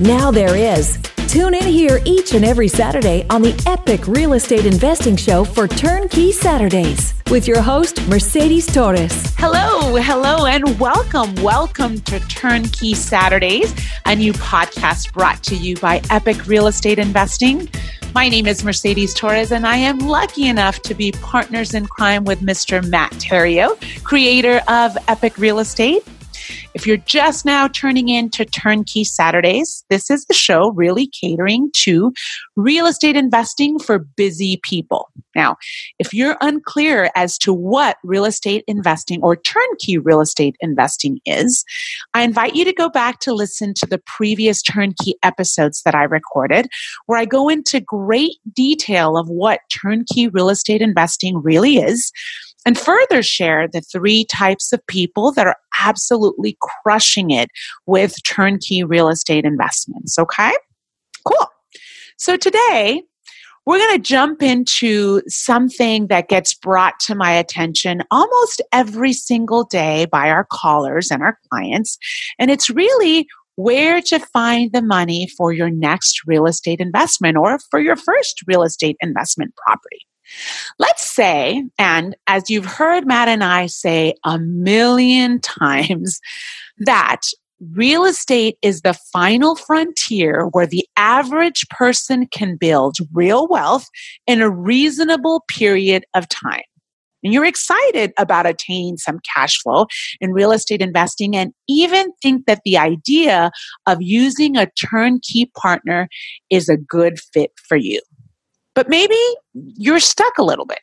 now there is. Tune in here each and every Saturday on the Epic Real Estate Investing Show for Turnkey Saturdays with your host, Mercedes Torres. Hello, hello, and welcome. Welcome to Turnkey Saturdays, a new podcast brought to you by Epic Real Estate Investing. My name is Mercedes Torres, and I am lucky enough to be partners in crime with Mr. Matt Theriault, creator of Epic Real Estate if you're just now turning in to Turnkey Saturdays, this is the show really catering to real estate investing for busy people. Now, if you're unclear as to what real estate investing or turnkey real estate investing is, I invite you to go back to listen to the previous turnkey episodes that I recorded, where I go into great detail of what turnkey real estate investing really is and further share the three types of people that are absolutely crushing it with turnkey real estate investments. Okay? Cool. So today, we're going to jump into something that gets brought to my attention almost every single day by our callers and our clients. And it's really where to find the money for your next real estate investment or for your first real estate investment property. Let's say, and as you've heard Matt and I say a million times, that real estate is the final frontier where the average person can build real wealth in a reasonable period of time. And you're excited about attaining some cash flow in real estate investing and even think that the idea of using a turnkey partner is a good fit for you. But maybe you're stuck a little bit.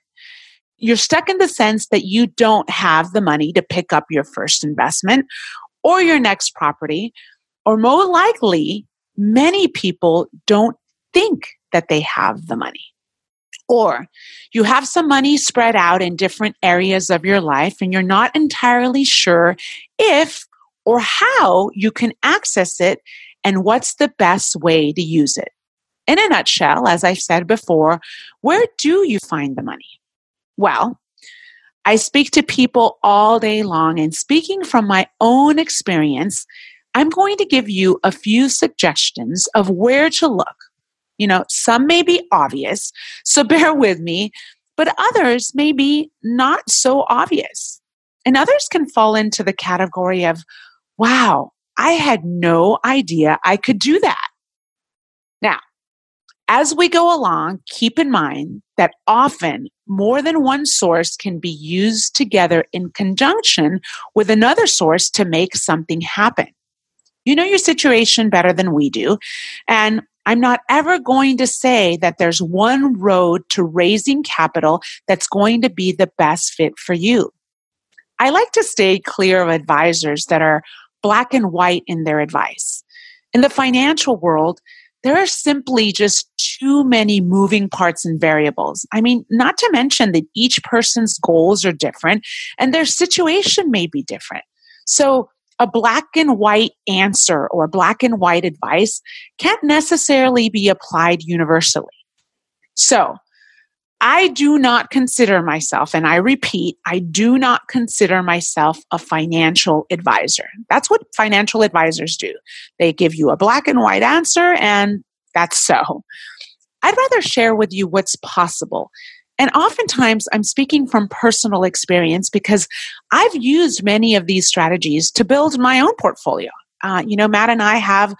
You're stuck in the sense that you don't have the money to pick up your first investment or your next property, or more likely, many people don't think that they have the money. Or you have some money spread out in different areas of your life and you're not entirely sure if or how you can access it and what's the best way to use it in a nutshell, as I've said before, where do you find the money? Well, I speak to people all day long, and speaking from my own experience, I'm going to give you a few suggestions of where to look. You know, some may be obvious, so bear with me, but others may be not so obvious. And others can fall into the category of, wow, I had no idea I could do that. As we go along, keep in mind that often more than one source can be used together in conjunction with another source to make something happen. You know your situation better than we do. And I'm not ever going to say that there's one road to raising capital that's going to be the best fit for you. I like to stay clear of advisors that are black and white in their advice. In the financial world, there are simply just too many moving parts and variables. I mean, not to mention that each person's goals are different and their situation may be different. So, a black and white answer or black and white advice can't necessarily be applied universally. So, I do not consider myself, and I repeat, I do not consider myself a financial advisor. That's what financial advisors do. They give you a black and white answer, and that's so. I'd rather share with you what's possible. And oftentimes, I'm speaking from personal experience because I've used many of these strategies to build my own portfolio. Uh, you know, Matt and I have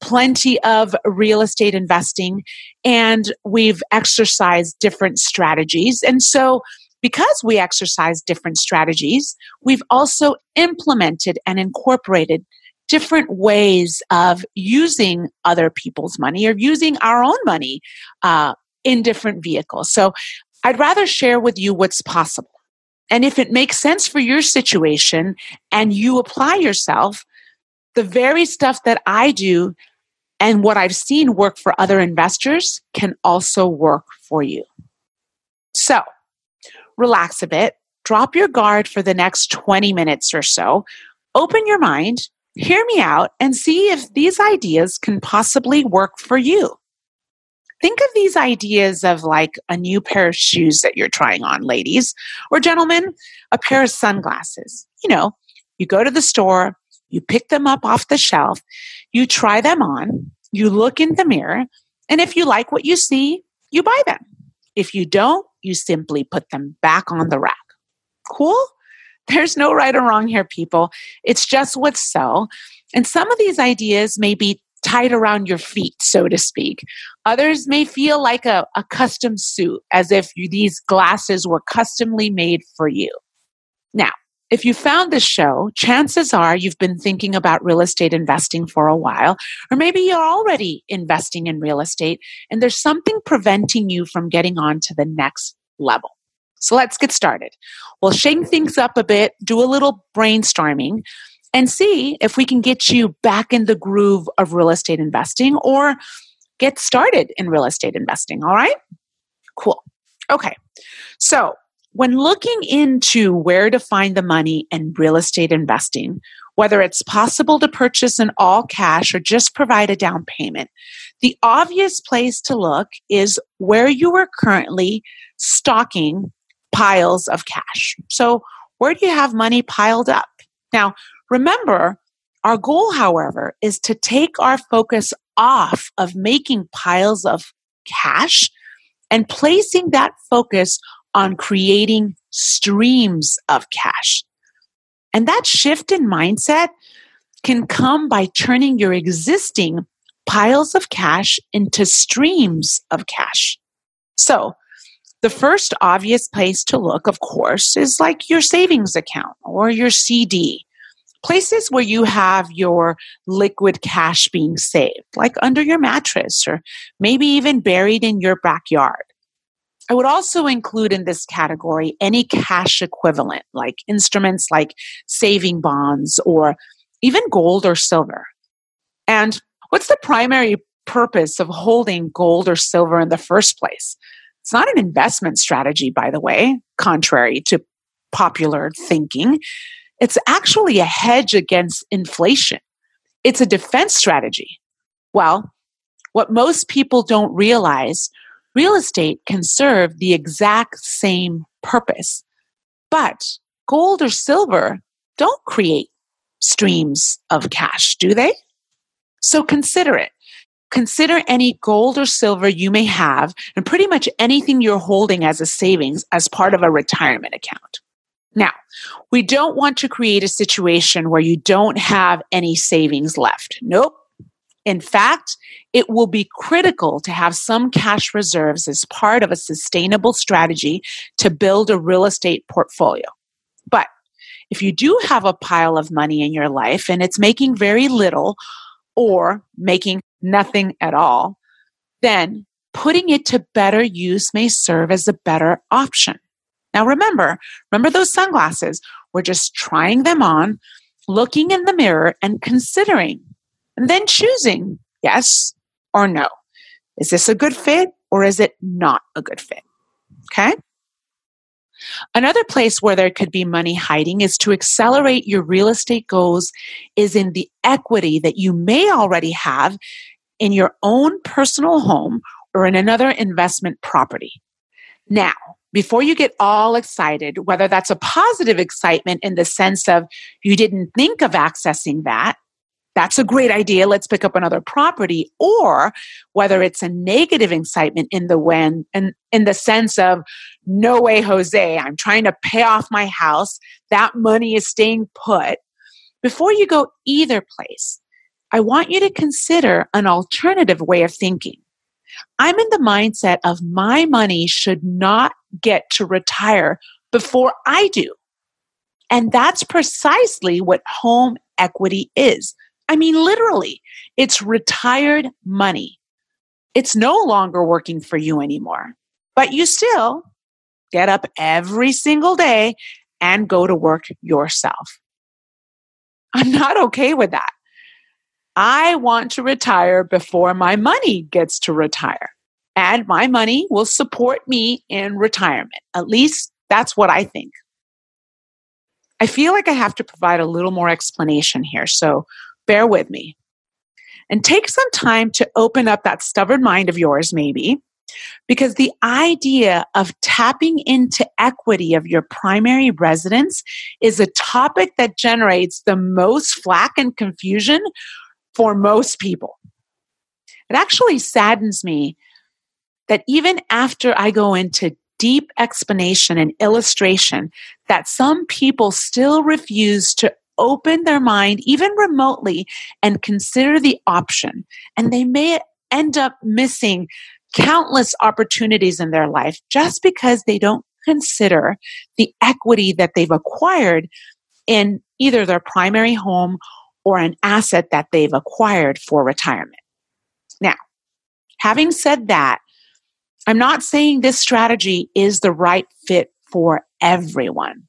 plenty of real estate investing and we've exercised different strategies. And so, because we exercise different strategies, we've also implemented and incorporated different ways of using other people's money or using our own money uh, in different vehicles. So I'd rather share with you what's possible. And if it makes sense for your situation and you apply yourself, the very stuff that I do and what I've seen work for other investors can also work for you. So relax a bit, drop your guard for the next 20 minutes or so, open your mind, hear me out, and see if these ideas can possibly work for you. Think of these ideas of like a new pair of shoes that you're trying on, ladies, or gentlemen, a pair of sunglasses. You know, you go to the store, you pick them up off the shelf, you try them on, you look in the mirror, and if you like what you see, you buy them. If you don't, you simply put them back on the rack. Cool? There's no right or wrong here, people. It's just what's so. And some of these ideas may be tied around your feet, so to speak. Others may feel like a, a custom suit, as if you, these glasses were customly made for you. Now, if you found this show, chances are you've been thinking about real estate investing for a while, or maybe you're already investing in real estate and there's something preventing you from getting on to the next level. So let's get started. We'll shake things up a bit, do a little brainstorming, and see if we can get you back in the groove of real estate investing or get started in real estate investing. All right? Cool. Okay. So when looking into where to find the money in real estate investing, whether it's possible to purchase in all cash or just provide a down payment, the obvious place to look is where you are currently stocking piles of cash. So, where do you have money piled up? Now, remember, our goal, however, is to take our focus off of making piles of cash and placing that focus on creating streams of cash. And that shift in mindset can come by turning your existing piles of cash into streams of cash. So, the first obvious place to look, of course, is like your savings account or your CD. Places where you have your liquid cash being saved, like under your mattress or maybe even buried in your backyard. I would also include in this category any cash equivalent, like instruments like saving bonds or even gold or silver. And what's the primary purpose of holding gold or silver in the first place? It's not an investment strategy, by the way, contrary to popular thinking. It's actually a hedge against inflation. It's a defense strategy. Well, what most people don't realize Real estate can serve the exact same purpose, but gold or silver don't create streams of cash, do they? So consider it. Consider any gold or silver you may have and pretty much anything you're holding as a savings as part of a retirement account. Now, we don't want to create a situation where you don't have any savings left. Nope. In fact, it will be critical to have some cash reserves as part of a sustainable strategy to build a real estate portfolio. But if you do have a pile of money in your life and it's making very little or making nothing at all, then putting it to better use may serve as a better option. Now remember, remember those sunglasses. We're just trying them on, looking in the mirror and considering and then choosing yes or no. Is this a good fit or is it not a good fit? Okay. Another place where there could be money hiding is to accelerate your real estate goals is in the equity that you may already have in your own personal home or in another investment property. Now, before you get all excited, whether that's a positive excitement in the sense of you didn't think of accessing that, that's a great idea. Let's pick up another property. Or whether it's a negative excitement in the when and in the sense of, no way, Jose, I'm trying to pay off my house. That money is staying put. Before you go either place, I want you to consider an alternative way of thinking. I'm in the mindset of my money should not get to retire before I do. And that's precisely what home equity is I mean, literally, it's retired money. It's no longer working for you anymore, but you still get up every single day and go to work yourself. I'm not okay with that. I want to retire before my money gets to retire. And my money will support me in retirement. At least that's what I think. I feel like I have to provide a little more explanation here, so bear with me. And take some time to open up that stubborn mind of yours, maybe, because the idea of tapping into equity of your primary residence is a topic that generates the most flack and confusion for most people. It actually saddens me that even after I go into deep explanation and illustration that some people still refuse to open their mind even remotely and consider the option and they may end up missing countless opportunities in their life just because they don't consider the equity that they've acquired in either their primary home or an asset that they've acquired for retirement. Now, having said that, I'm not saying this strategy is the right fit for everyone.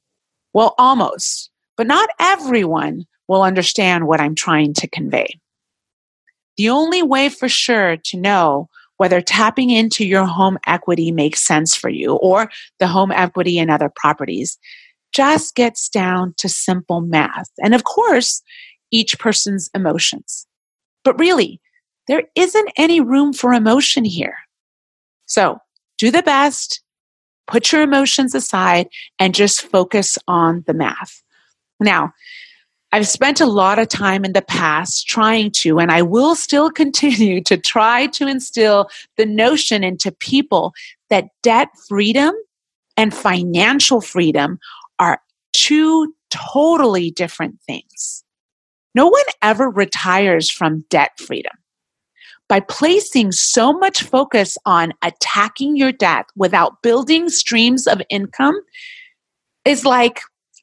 Well, almost, but not everyone will understand what I'm trying to convey. The only way for sure to know whether tapping into your home equity makes sense for you or the home equity in other properties just gets down to simple math. And of course, each person's emotions. But really, there isn't any room for emotion here. So do the best, put your emotions aside, and just focus on the math. Now, I've spent a lot of time in the past trying to, and I will still continue to try to instill the notion into people that debt freedom and financial freedom are two totally different things. No one ever retires from debt freedom by placing so much focus on attacking your debt without building streams of income is like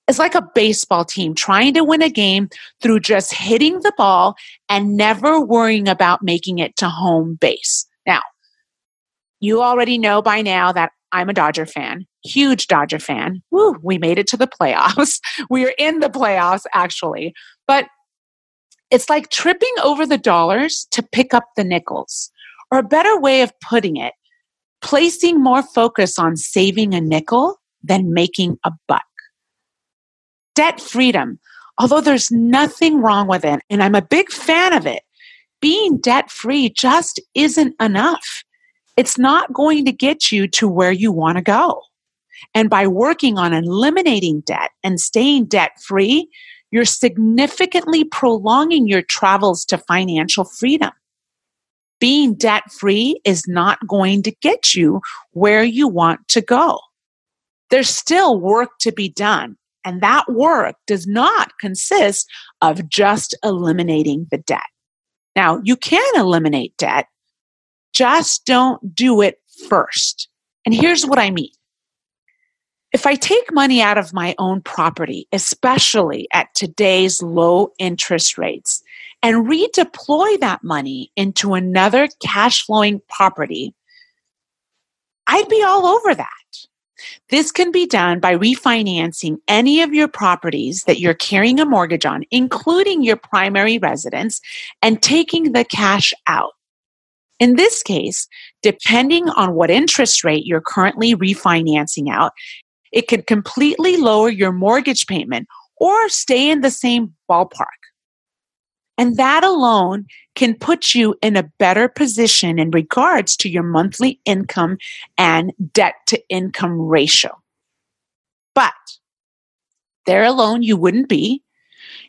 is like a baseball team trying to win a game through just hitting the ball and never worrying about making it to home base. Now, you already know by now that I'm a Dodger fan, huge Dodger fan. Woo, we made it to the playoffs. we are in the playoffs actually. But it's like tripping over the dollars to pick up the nickels. Or a better way of putting it, placing more focus on saving a nickel than making a buck. Debt freedom, although there's nothing wrong with it, and I'm a big fan of it, being debt free just isn't enough. It's not going to get you to where you want to go. And by working on eliminating debt and staying debt free, you're significantly prolonging your travels to financial freedom. Being debt free is not going to get you where you want to go. There's still work to be done. And that work does not consist of just eliminating the debt. Now, you can eliminate debt, just don't do it first. And here's what I mean if I take money out of my own property, especially at today's low interest rates, and redeploy that money into another cash flowing property, I'd be all over that. This can be done by refinancing any of your properties that you're carrying a mortgage on, including your primary residence, and taking the cash out. In this case, depending on what interest rate you're currently refinancing out, it could completely lower your mortgage payment or stay in the same ballpark. And that alone can put you in a better position in regards to your monthly income and debt to income ratio. But there alone, you wouldn't be.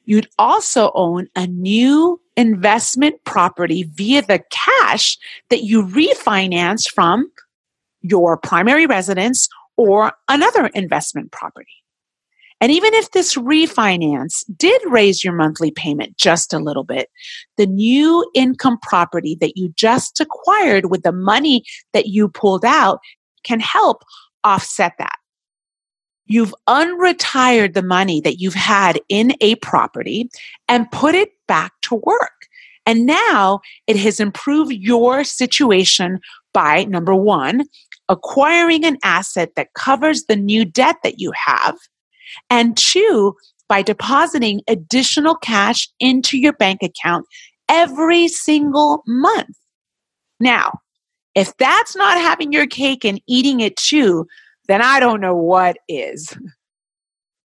You'd also own a new investment property via the cash that you refinance from your primary residence or another investment property. And even if this refinance did raise your monthly payment just a little bit, the new income property that you just acquired with the money that you pulled out can help offset that. you've unretired the money that you've had in a property and put it back to work. And now it has improved your situation by number one, acquiring an asset that covers the new debt that you have. And two, by depositing additional cash into your bank account every single month. Now, if that's not having your cake and eating it too, then I don't know what is.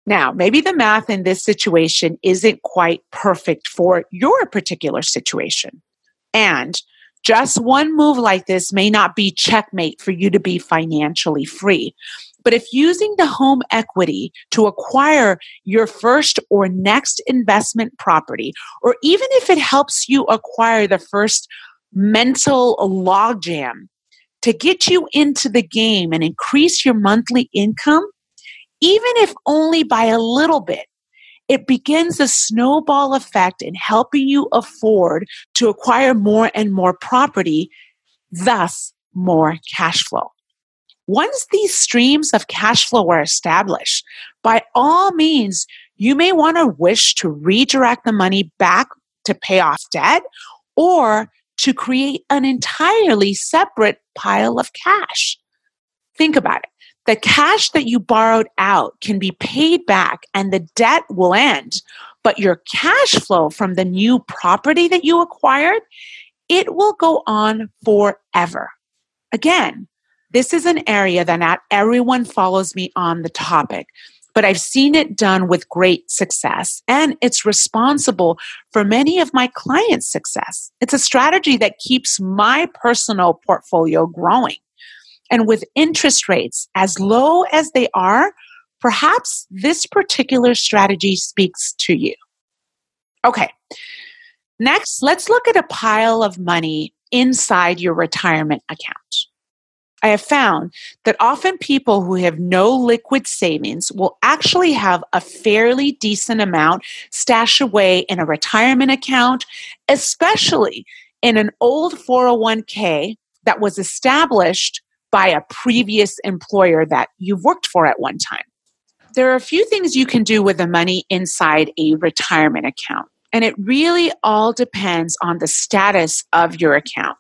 Now, maybe the math in this situation isn't quite perfect for your particular situation. And just one move like this may not be checkmate for you to be financially free. But if using the home equity to acquire your first or next investment property, or even if it helps you acquire the first mental logjam to get you into the game and increase your monthly income, even if only by a little bit, it begins a snowball effect in helping you afford to acquire more and more property, thus more cash flow. Once these streams of cash flow are established, by all means, you may want to wish to redirect the money back to pay off debt or to create an entirely separate pile of cash. Think about it. The cash that you borrowed out can be paid back and the debt will end, but your cash flow from the new property that you acquired, it will go on forever. Again, this is an area that not everyone follows me on the topic but I've seen it done with great success and it's responsible for many of my clients' success. It's a strategy that keeps my personal portfolio growing. And with interest rates as low as they are, perhaps this particular strategy speaks to you. Okay. Next, let's look at a pile of money inside your retirement account. I have found that often people who have no liquid savings will actually have a fairly decent amount stashed away in a retirement account, especially in an old 401k that was established by a previous employer that you've worked for at one time. There are a few things you can do with the money inside a retirement account, and it really all depends on the status of your account.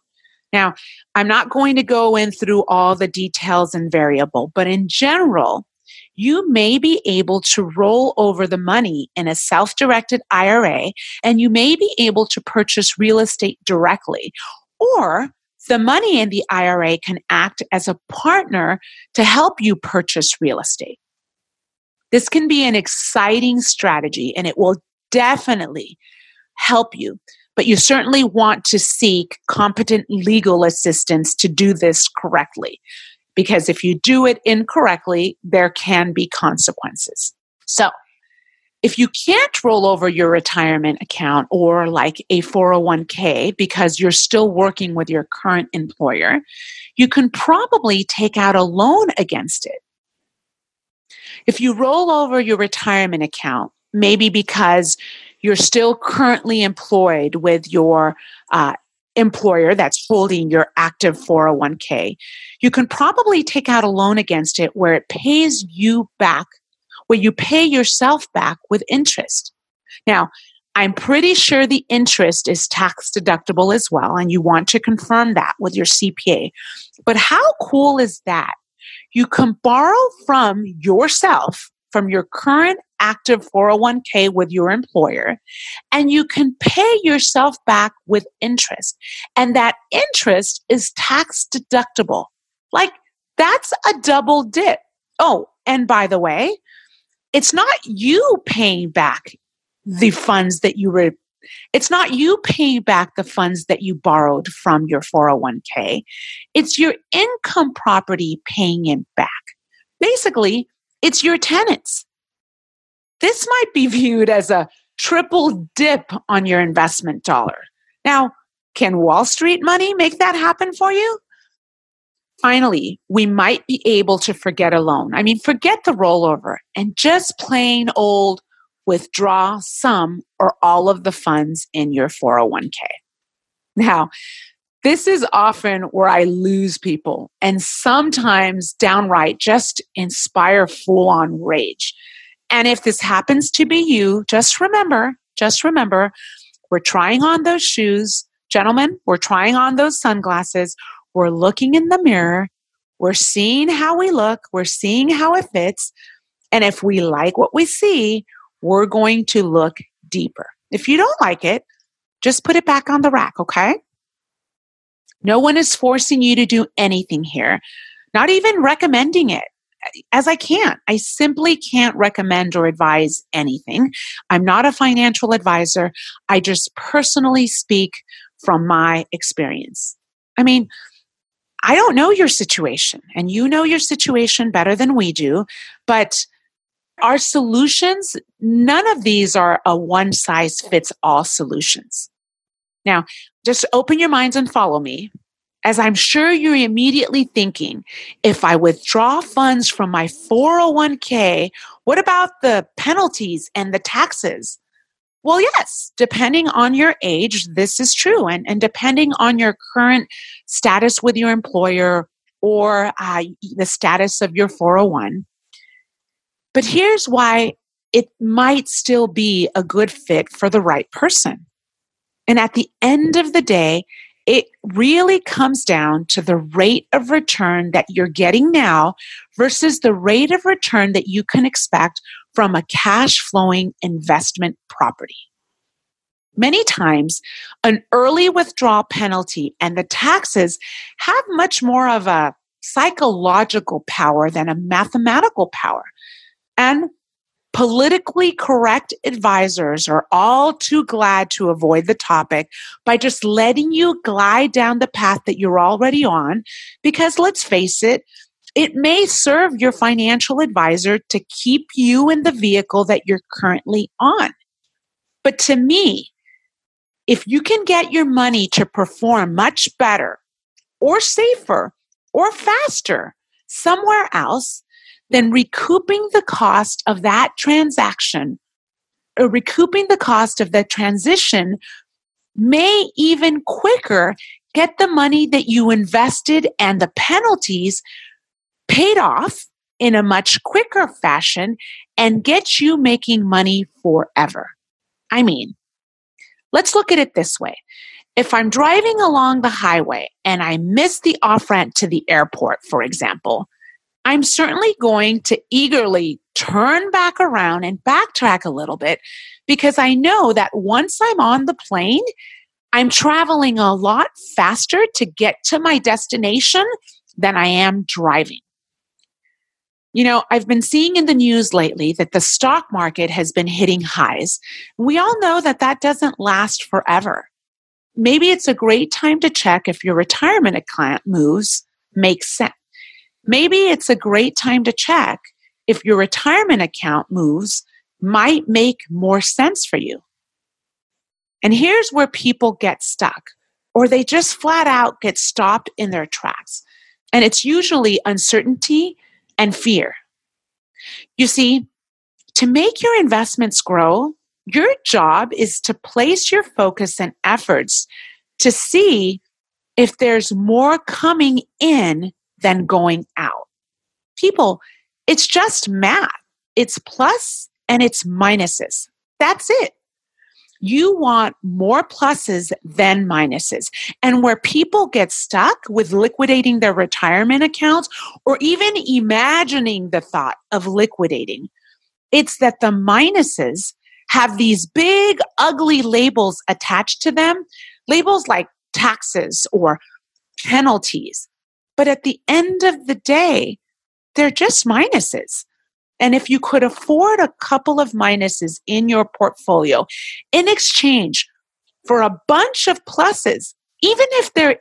Now, I'm not going to go in through all the details and variable, but in general, you may be able to roll over the money in a self directed IRA and you may be able to purchase real estate directly. Or the money in the IRA can act as a partner to help you purchase real estate. This can be an exciting strategy and it will definitely help you but you certainly want to seek competent legal assistance to do this correctly. Because if you do it incorrectly, there can be consequences. So, if you can't roll over your retirement account or like a 401k because you're still working with your current employer, you can probably take out a loan against it. If you roll over your retirement account, maybe because you're still currently employed with your uh, employer that's holding your active 401k, you can probably take out a loan against it where it pays you back, where you pay yourself back with interest. Now, I'm pretty sure the interest is tax deductible as well, and you want to confirm that with your CPA. But how cool is that? You can borrow from yourself, from your current active 401k with your employer and you can pay yourself back with interest. And that interest is tax deductible. Like that's a double dip. Oh, and by the way, it's not you paying back the funds that you were it's not you paying back the funds that you borrowed from your 401k. It's your income property paying it back. Basically, it's your tenants this might be viewed as a triple dip on your investment dollar. Now, can Wall Street money make that happen for you? Finally, we might be able to forget a loan. I mean, forget the rollover and just plain old withdraw some or all of the funds in your 401k. Now, This is often where I lose people and sometimes downright just inspire full on rage. And if this happens to be you, just remember, just remember, we're trying on those shoes. Gentlemen, we're trying on those sunglasses. We're looking in the mirror. We're seeing how we look. We're seeing how it fits. And if we like what we see, we're going to look deeper. If you don't like it, just put it back on the rack, okay? No one is forcing you to do anything here, not even recommending it as I can't. I simply can't recommend or advise anything. I'm not a financial advisor. I just personally speak from my experience. I mean, I don't know your situation, and you know your situation better than we do, but our solutions, none of these are a one size fits all solutions. Now, just open your minds and follow me as I'm sure you're immediately thinking, if I withdraw funds from my 401k, what about the penalties and the taxes? Well, yes, depending on your age, this is true. And, and depending on your current status with your employer or uh, the status of your 401. But here's why it might still be a good fit for the right person. And at the end of the day, it really comes down to the rate of return that you're getting now versus the rate of return that you can expect from a cash flowing investment property. Many times, an early withdrawal penalty and the taxes have much more of a psychological power than a mathematical power. And politically correct advisors are all too glad to avoid the topic by just letting you glide down the path that you're already on. Because let's face it, it may serve your financial advisor to keep you in the vehicle that you're currently on. But to me, if you can get your money to perform much better or safer or faster somewhere else, then recouping the cost of that transaction or recouping the cost of the transition may even quicker get the money that you invested and the penalties paid off in a much quicker fashion and get you making money forever. I mean, let's look at it this way. If I'm driving along the highway and I miss the off ramp to the airport, for example, I'm certainly going to eagerly turn back around and backtrack a little bit because I know that once I'm on the plane, I'm traveling a lot faster to get to my destination than I am driving. You know, I've been seeing in the news lately that the stock market has been hitting highs. We all know that that doesn't last forever. Maybe it's a great time to check if your retirement account moves make sense maybe it's a great time to check if your retirement account moves might make more sense for you. And here's where people get stuck, or they just flat out get stopped in their tracks. And it's usually uncertainty and fear. You see, to make your investments grow, your job is to place your focus and efforts to see if there's more coming in than going out. People, it's just math. It's plus and it's minuses. That's it. You want more pluses than minuses. And where people get stuck with liquidating their retirement accounts or even imagining the thought of liquidating, it's that the minuses have these big, ugly labels attached to them, labels like taxes or penalties. But at the end of the day, they're just minuses. And if you could afford a couple of minuses in your portfolio in exchange for a bunch of pluses, even if they're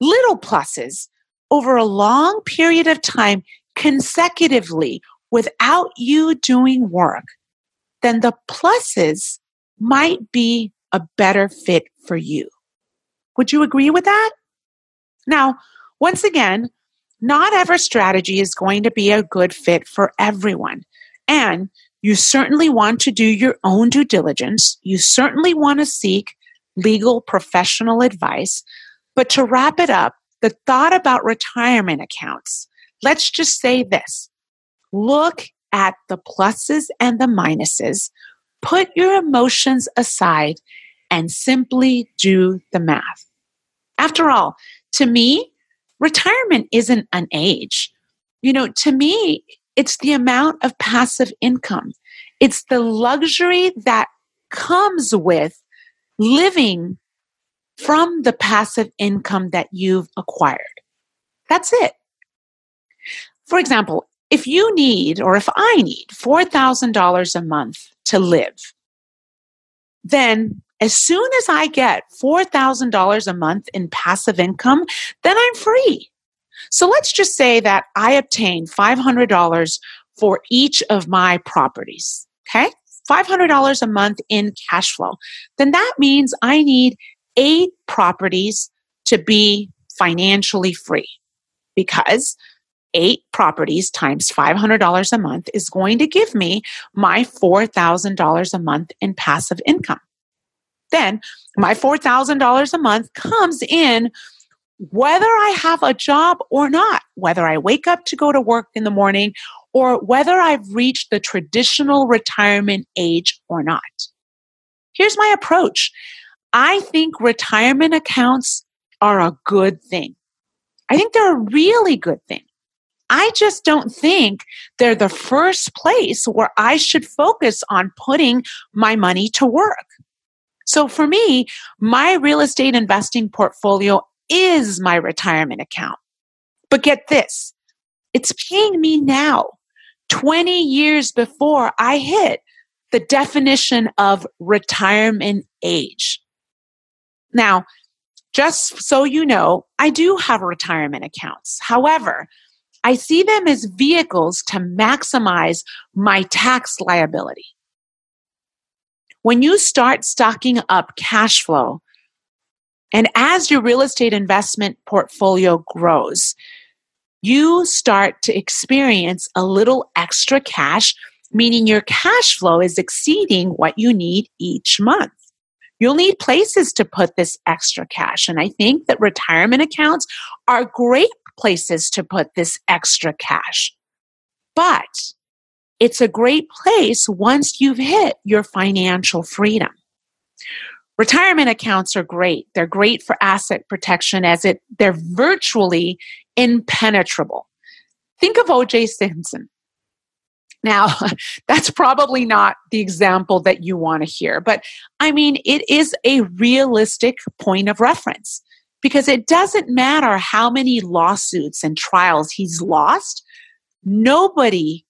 little pluses over a long period of time consecutively without you doing work, then the pluses might be a better fit for you. Would you agree with that? Now, once again, not every strategy is going to be a good fit for everyone. And you certainly want to do your own due diligence. You certainly want to seek legal professional advice. But to wrap it up, the thought about retirement accounts, let's just say this look at the pluses and the minuses, put your emotions aside, and simply do the math. After all, to me, retirement isn't an age. You know, to me, it's the amount of passive income. It's the luxury that comes with living from the passive income that you've acquired. That's it. For example, if you need, or if I need $4,000 a month to live, then as soon as I get $4,000 a month in passive income, then I'm free. So let's just say that I obtain $500 for each of my properties. Okay. $500 a month in cash flow. Then that means I need eight properties to be financially free because eight properties times $500 a month is going to give me my $4,000 a month in passive income. Then my $4,000 a month comes in whether I have a job or not, whether I wake up to go to work in the morning or whether I've reached the traditional retirement age or not. Here's my approach I think retirement accounts are a good thing. I think they're a really good thing. I just don't think they're the first place where I should focus on putting my money to work. So for me, my real estate investing portfolio is my retirement account. But get this, it's paying me now, 20 years before I hit the definition of retirement age. Now, just so you know, I do have retirement accounts. However, I see them as vehicles to maximize my tax liability. When you start stocking up cash flow, and as your real estate investment portfolio grows, you start to experience a little extra cash, meaning your cash flow is exceeding what you need each month. You'll need places to put this extra cash. And I think that retirement accounts are great places to put this extra cash. But it's a great place once you've hit your financial freedom. Retirement accounts are great. They're great for asset protection as it they're virtually impenetrable. Think of OJ Simpson. Now, that's probably not the example that you want to hear, but I mean, it is a realistic point of reference because it doesn't matter how many lawsuits and trials he's lost. Nobody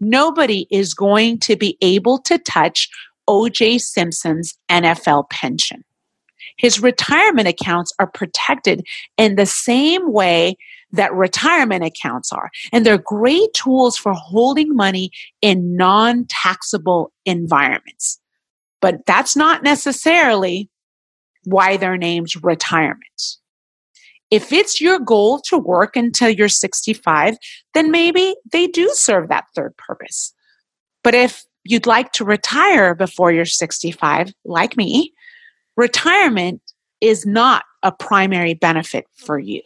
nobody is going to be able to touch OJ Simpson's NFL pension. His retirement accounts are protected in the same way that retirement accounts are. And they're great tools for holding money in non taxable environments. But that's not necessarily why they're named retirement. If it's your goal to work until you're 65, then maybe they do serve that third purpose. But if you'd like to retire before you're 65, like me, retirement is not a primary benefit for you.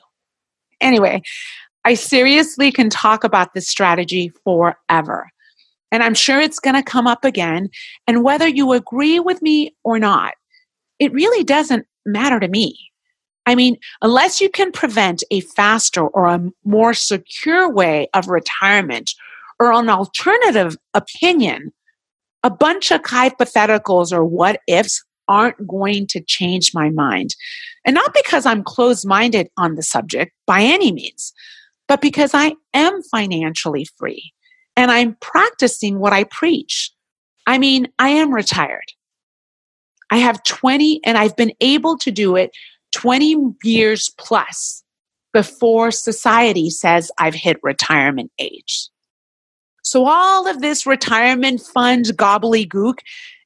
Anyway, I seriously can talk about this strategy forever. And I'm sure it's going to come up again. And whether you agree with me or not, it really doesn't matter to me. I mean, unless you can prevent a faster or a more secure way of retirement or an alternative opinion, a bunch of hypotheticals or what ifs aren't going to change my mind. And not because I'm closed minded on the subject by any means, but because I am financially free and I'm practicing what I preach. I mean, I am retired. I have 20 and I've been able to do it 20 years plus before society says I've hit retirement age. So all of this retirement fund gobbledygook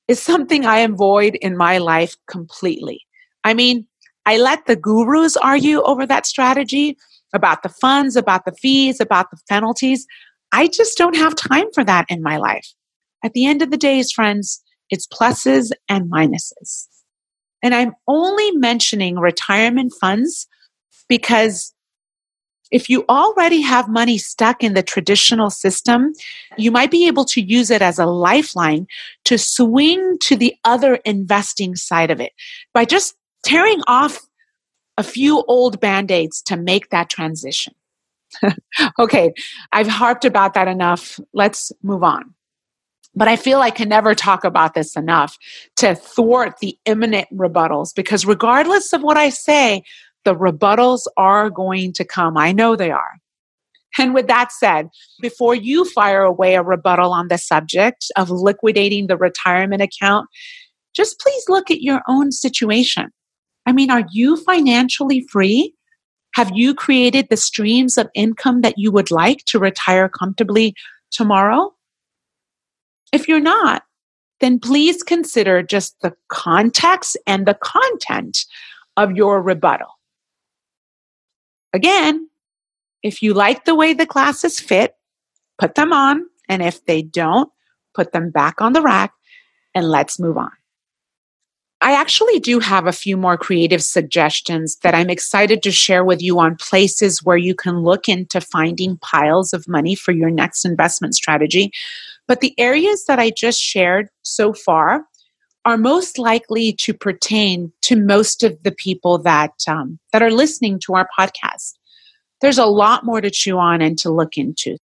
is something I avoid in my life completely. I mean, I let the gurus argue over that strategy about the funds, about the fees, about the penalties. I just don't have time for that in my life. At the end of the day, friends, it's pluses and minuses. And I'm only mentioning retirement funds because if you already have money stuck in the traditional system, you might be able to use it as a lifeline to swing to the other investing side of it by just tearing off a few old band aids to make that transition. okay, I've harped about that enough. Let's move on. But I feel I can never talk about this enough to thwart the imminent rebuttals because, regardless of what I say, the rebuttals are going to come. I know they are. And with that said, before you fire away a rebuttal on the subject of liquidating the retirement account, just please look at your own situation. I mean, are you financially free? Have you created the streams of income that you would like to retire comfortably tomorrow? If you're not, then please consider just the context and the content of your rebuttal. Again, if you like the way the glasses fit, put them on. And if they don't, put them back on the rack and let's move on. I actually do have a few more creative suggestions that I'm excited to share with you on places where you can look into finding piles of money for your next investment strategy. But the areas that I just shared so far are most likely to pertain to most of the people that um, that are listening to our podcast. There's a lot more to chew on and to look into.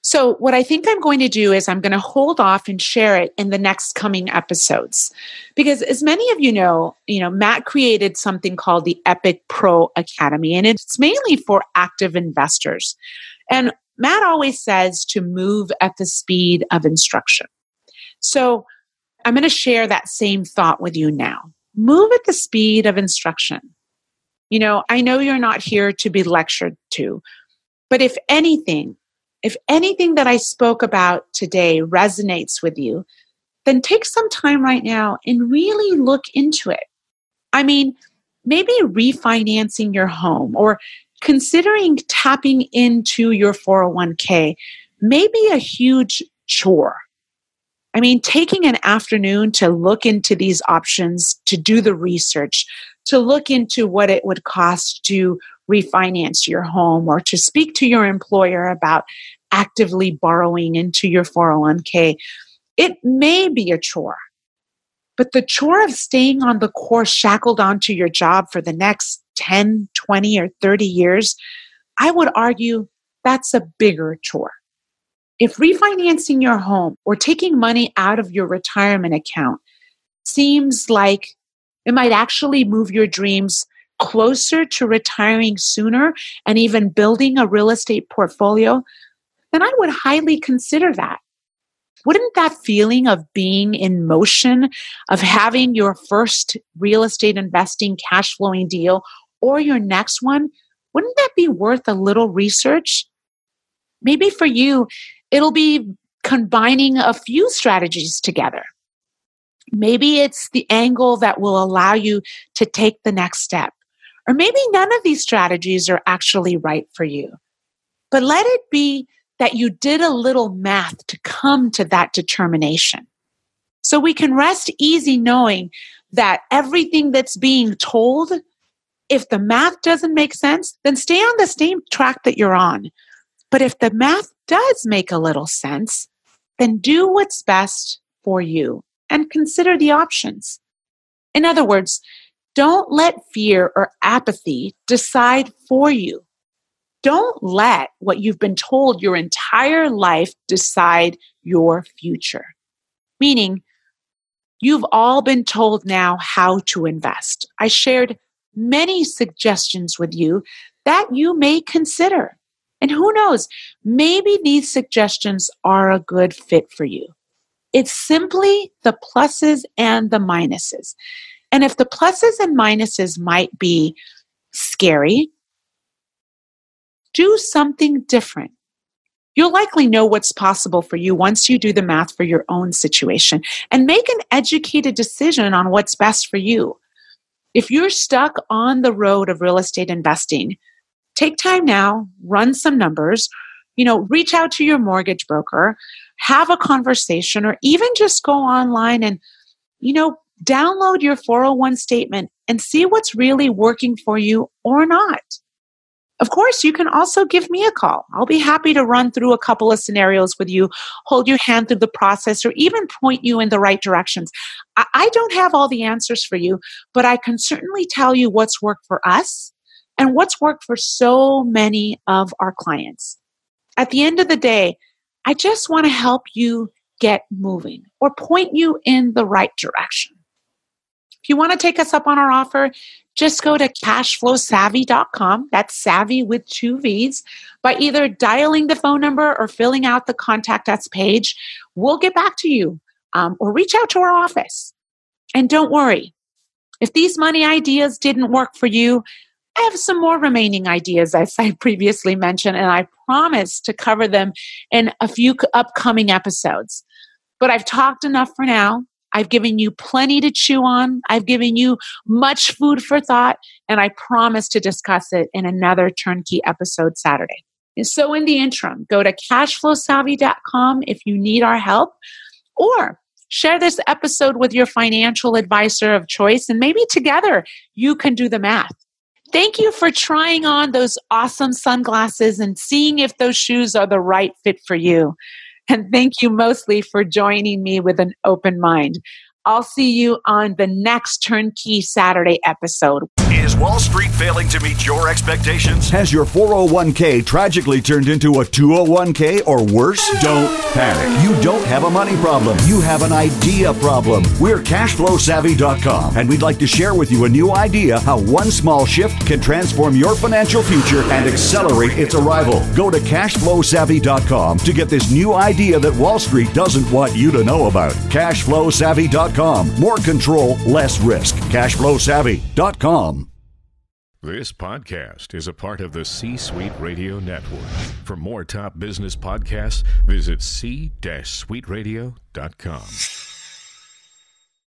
So, what I think I'm going to do is I'm going to hold off and share it in the next coming episodes. Because as many of you know, you know, Matt created something called the Epic Pro Academy, and it's mainly for active investors. And Matt always says to move at the speed of instruction. So, I'm going to share that same thought with you now. Move at the speed of instruction. You know, I know you're not here to be lectured to, but if anything, if anything that I spoke about today resonates with you, then take some time right now and really look into it. I mean, maybe refinancing your home or considering tapping into your 401k may be a huge chore. I mean, taking an afternoon to look into these options, to do the research, to look into what it would cost to refinance your home or to speak to your employer about actively borrowing into your 401k, it may be a chore. But the chore of staying on the course, shackled onto your job for the next 10, 20, or 30 years, I would argue that's a bigger chore. If refinancing your home or taking money out of your retirement account seems like it might actually move your dreams closer to retiring sooner and even building a real estate portfolio, then I would highly consider that. Wouldn't that feeling of being in motion, of having your first real estate investing cash flowing deal or your next one, wouldn't that be worth a little research? Maybe for you, it'll be combining a few strategies together. Maybe it's the angle that will allow you to take the next step. Or maybe none of these strategies are actually right for you. But let it be that you did a little math to come to that determination. So we can rest easy knowing that everything that's being told, if the math doesn't make sense, then stay on the same track that you're on. But if the math does make a little sense, then do what's best for you and consider the options. In other words, don't let fear or apathy decide for you. Don't let what you've been told your entire life decide your future. Meaning, you've all been told now how to invest. I shared many suggestions with you that you may consider. And who knows, maybe these suggestions are a good fit for you. It's simply the pluses and the minuses. And if the pluses and minuses might be scary, do something different. You'll likely know what's possible for you once you do the math for your own situation and make an educated decision on what's best for you. If you're stuck on the road of real estate investing, take time now, run some numbers, you know, reach out to your mortgage broker, have a conversation, or even just go online and, you know, download your 401 statement and see what's really working for you or not. Of course, you can also give me a call. I'll be happy to run through a couple of scenarios with you, hold your hand through the process, or even point you in the right directions. I don't have all the answers for you, but I can certainly tell you what's worked for us and what's worked for so many of our clients. At the end of the day, I just want to help you get moving or point you in the right direction. If you want to take us up on our offer, just go to cashflowsavvy.com. That's savvy with two V's. By either dialing the phone number or filling out the contact us page, we'll get back to you um, or reach out to our office. And don't worry, if these money ideas didn't work for you, I have some more remaining ideas, as I previously mentioned, and I promise to cover them in a few upcoming episodes. But I've talked enough for now. I've given you plenty to chew on. I've given you much food for thought, and I promise to discuss it in another turnkey episode Saturday. And so, in the interim, go to cashflowsavvy.com if you need our help, or share this episode with your financial advisor of choice, and maybe together you can do the math. Thank you for trying on those awesome sunglasses and seeing if those shoes are the right fit for you. And thank you mostly for joining me with an open mind. I'll see you on the next Turnkey Saturday episode. Is Wall Street failing to meet your expectations? Has your 401k tragically turned into a 201k or worse? Don't panic. You don't have a money problem. You have an idea problem. We're cashflowsavvy.com and we'd like to share with you a new idea how one small shift can transform your financial future and accelerate its arrival. Go to cashflowsavvy.com to get this new idea that Wall Street doesn't want you to know about. Cashflowsavvy.com. More control, less risk. Cashflowsavvy.com. This podcast is a part of the C Suite Radio Network. For more top business podcasts, visit c-suiteradio.com.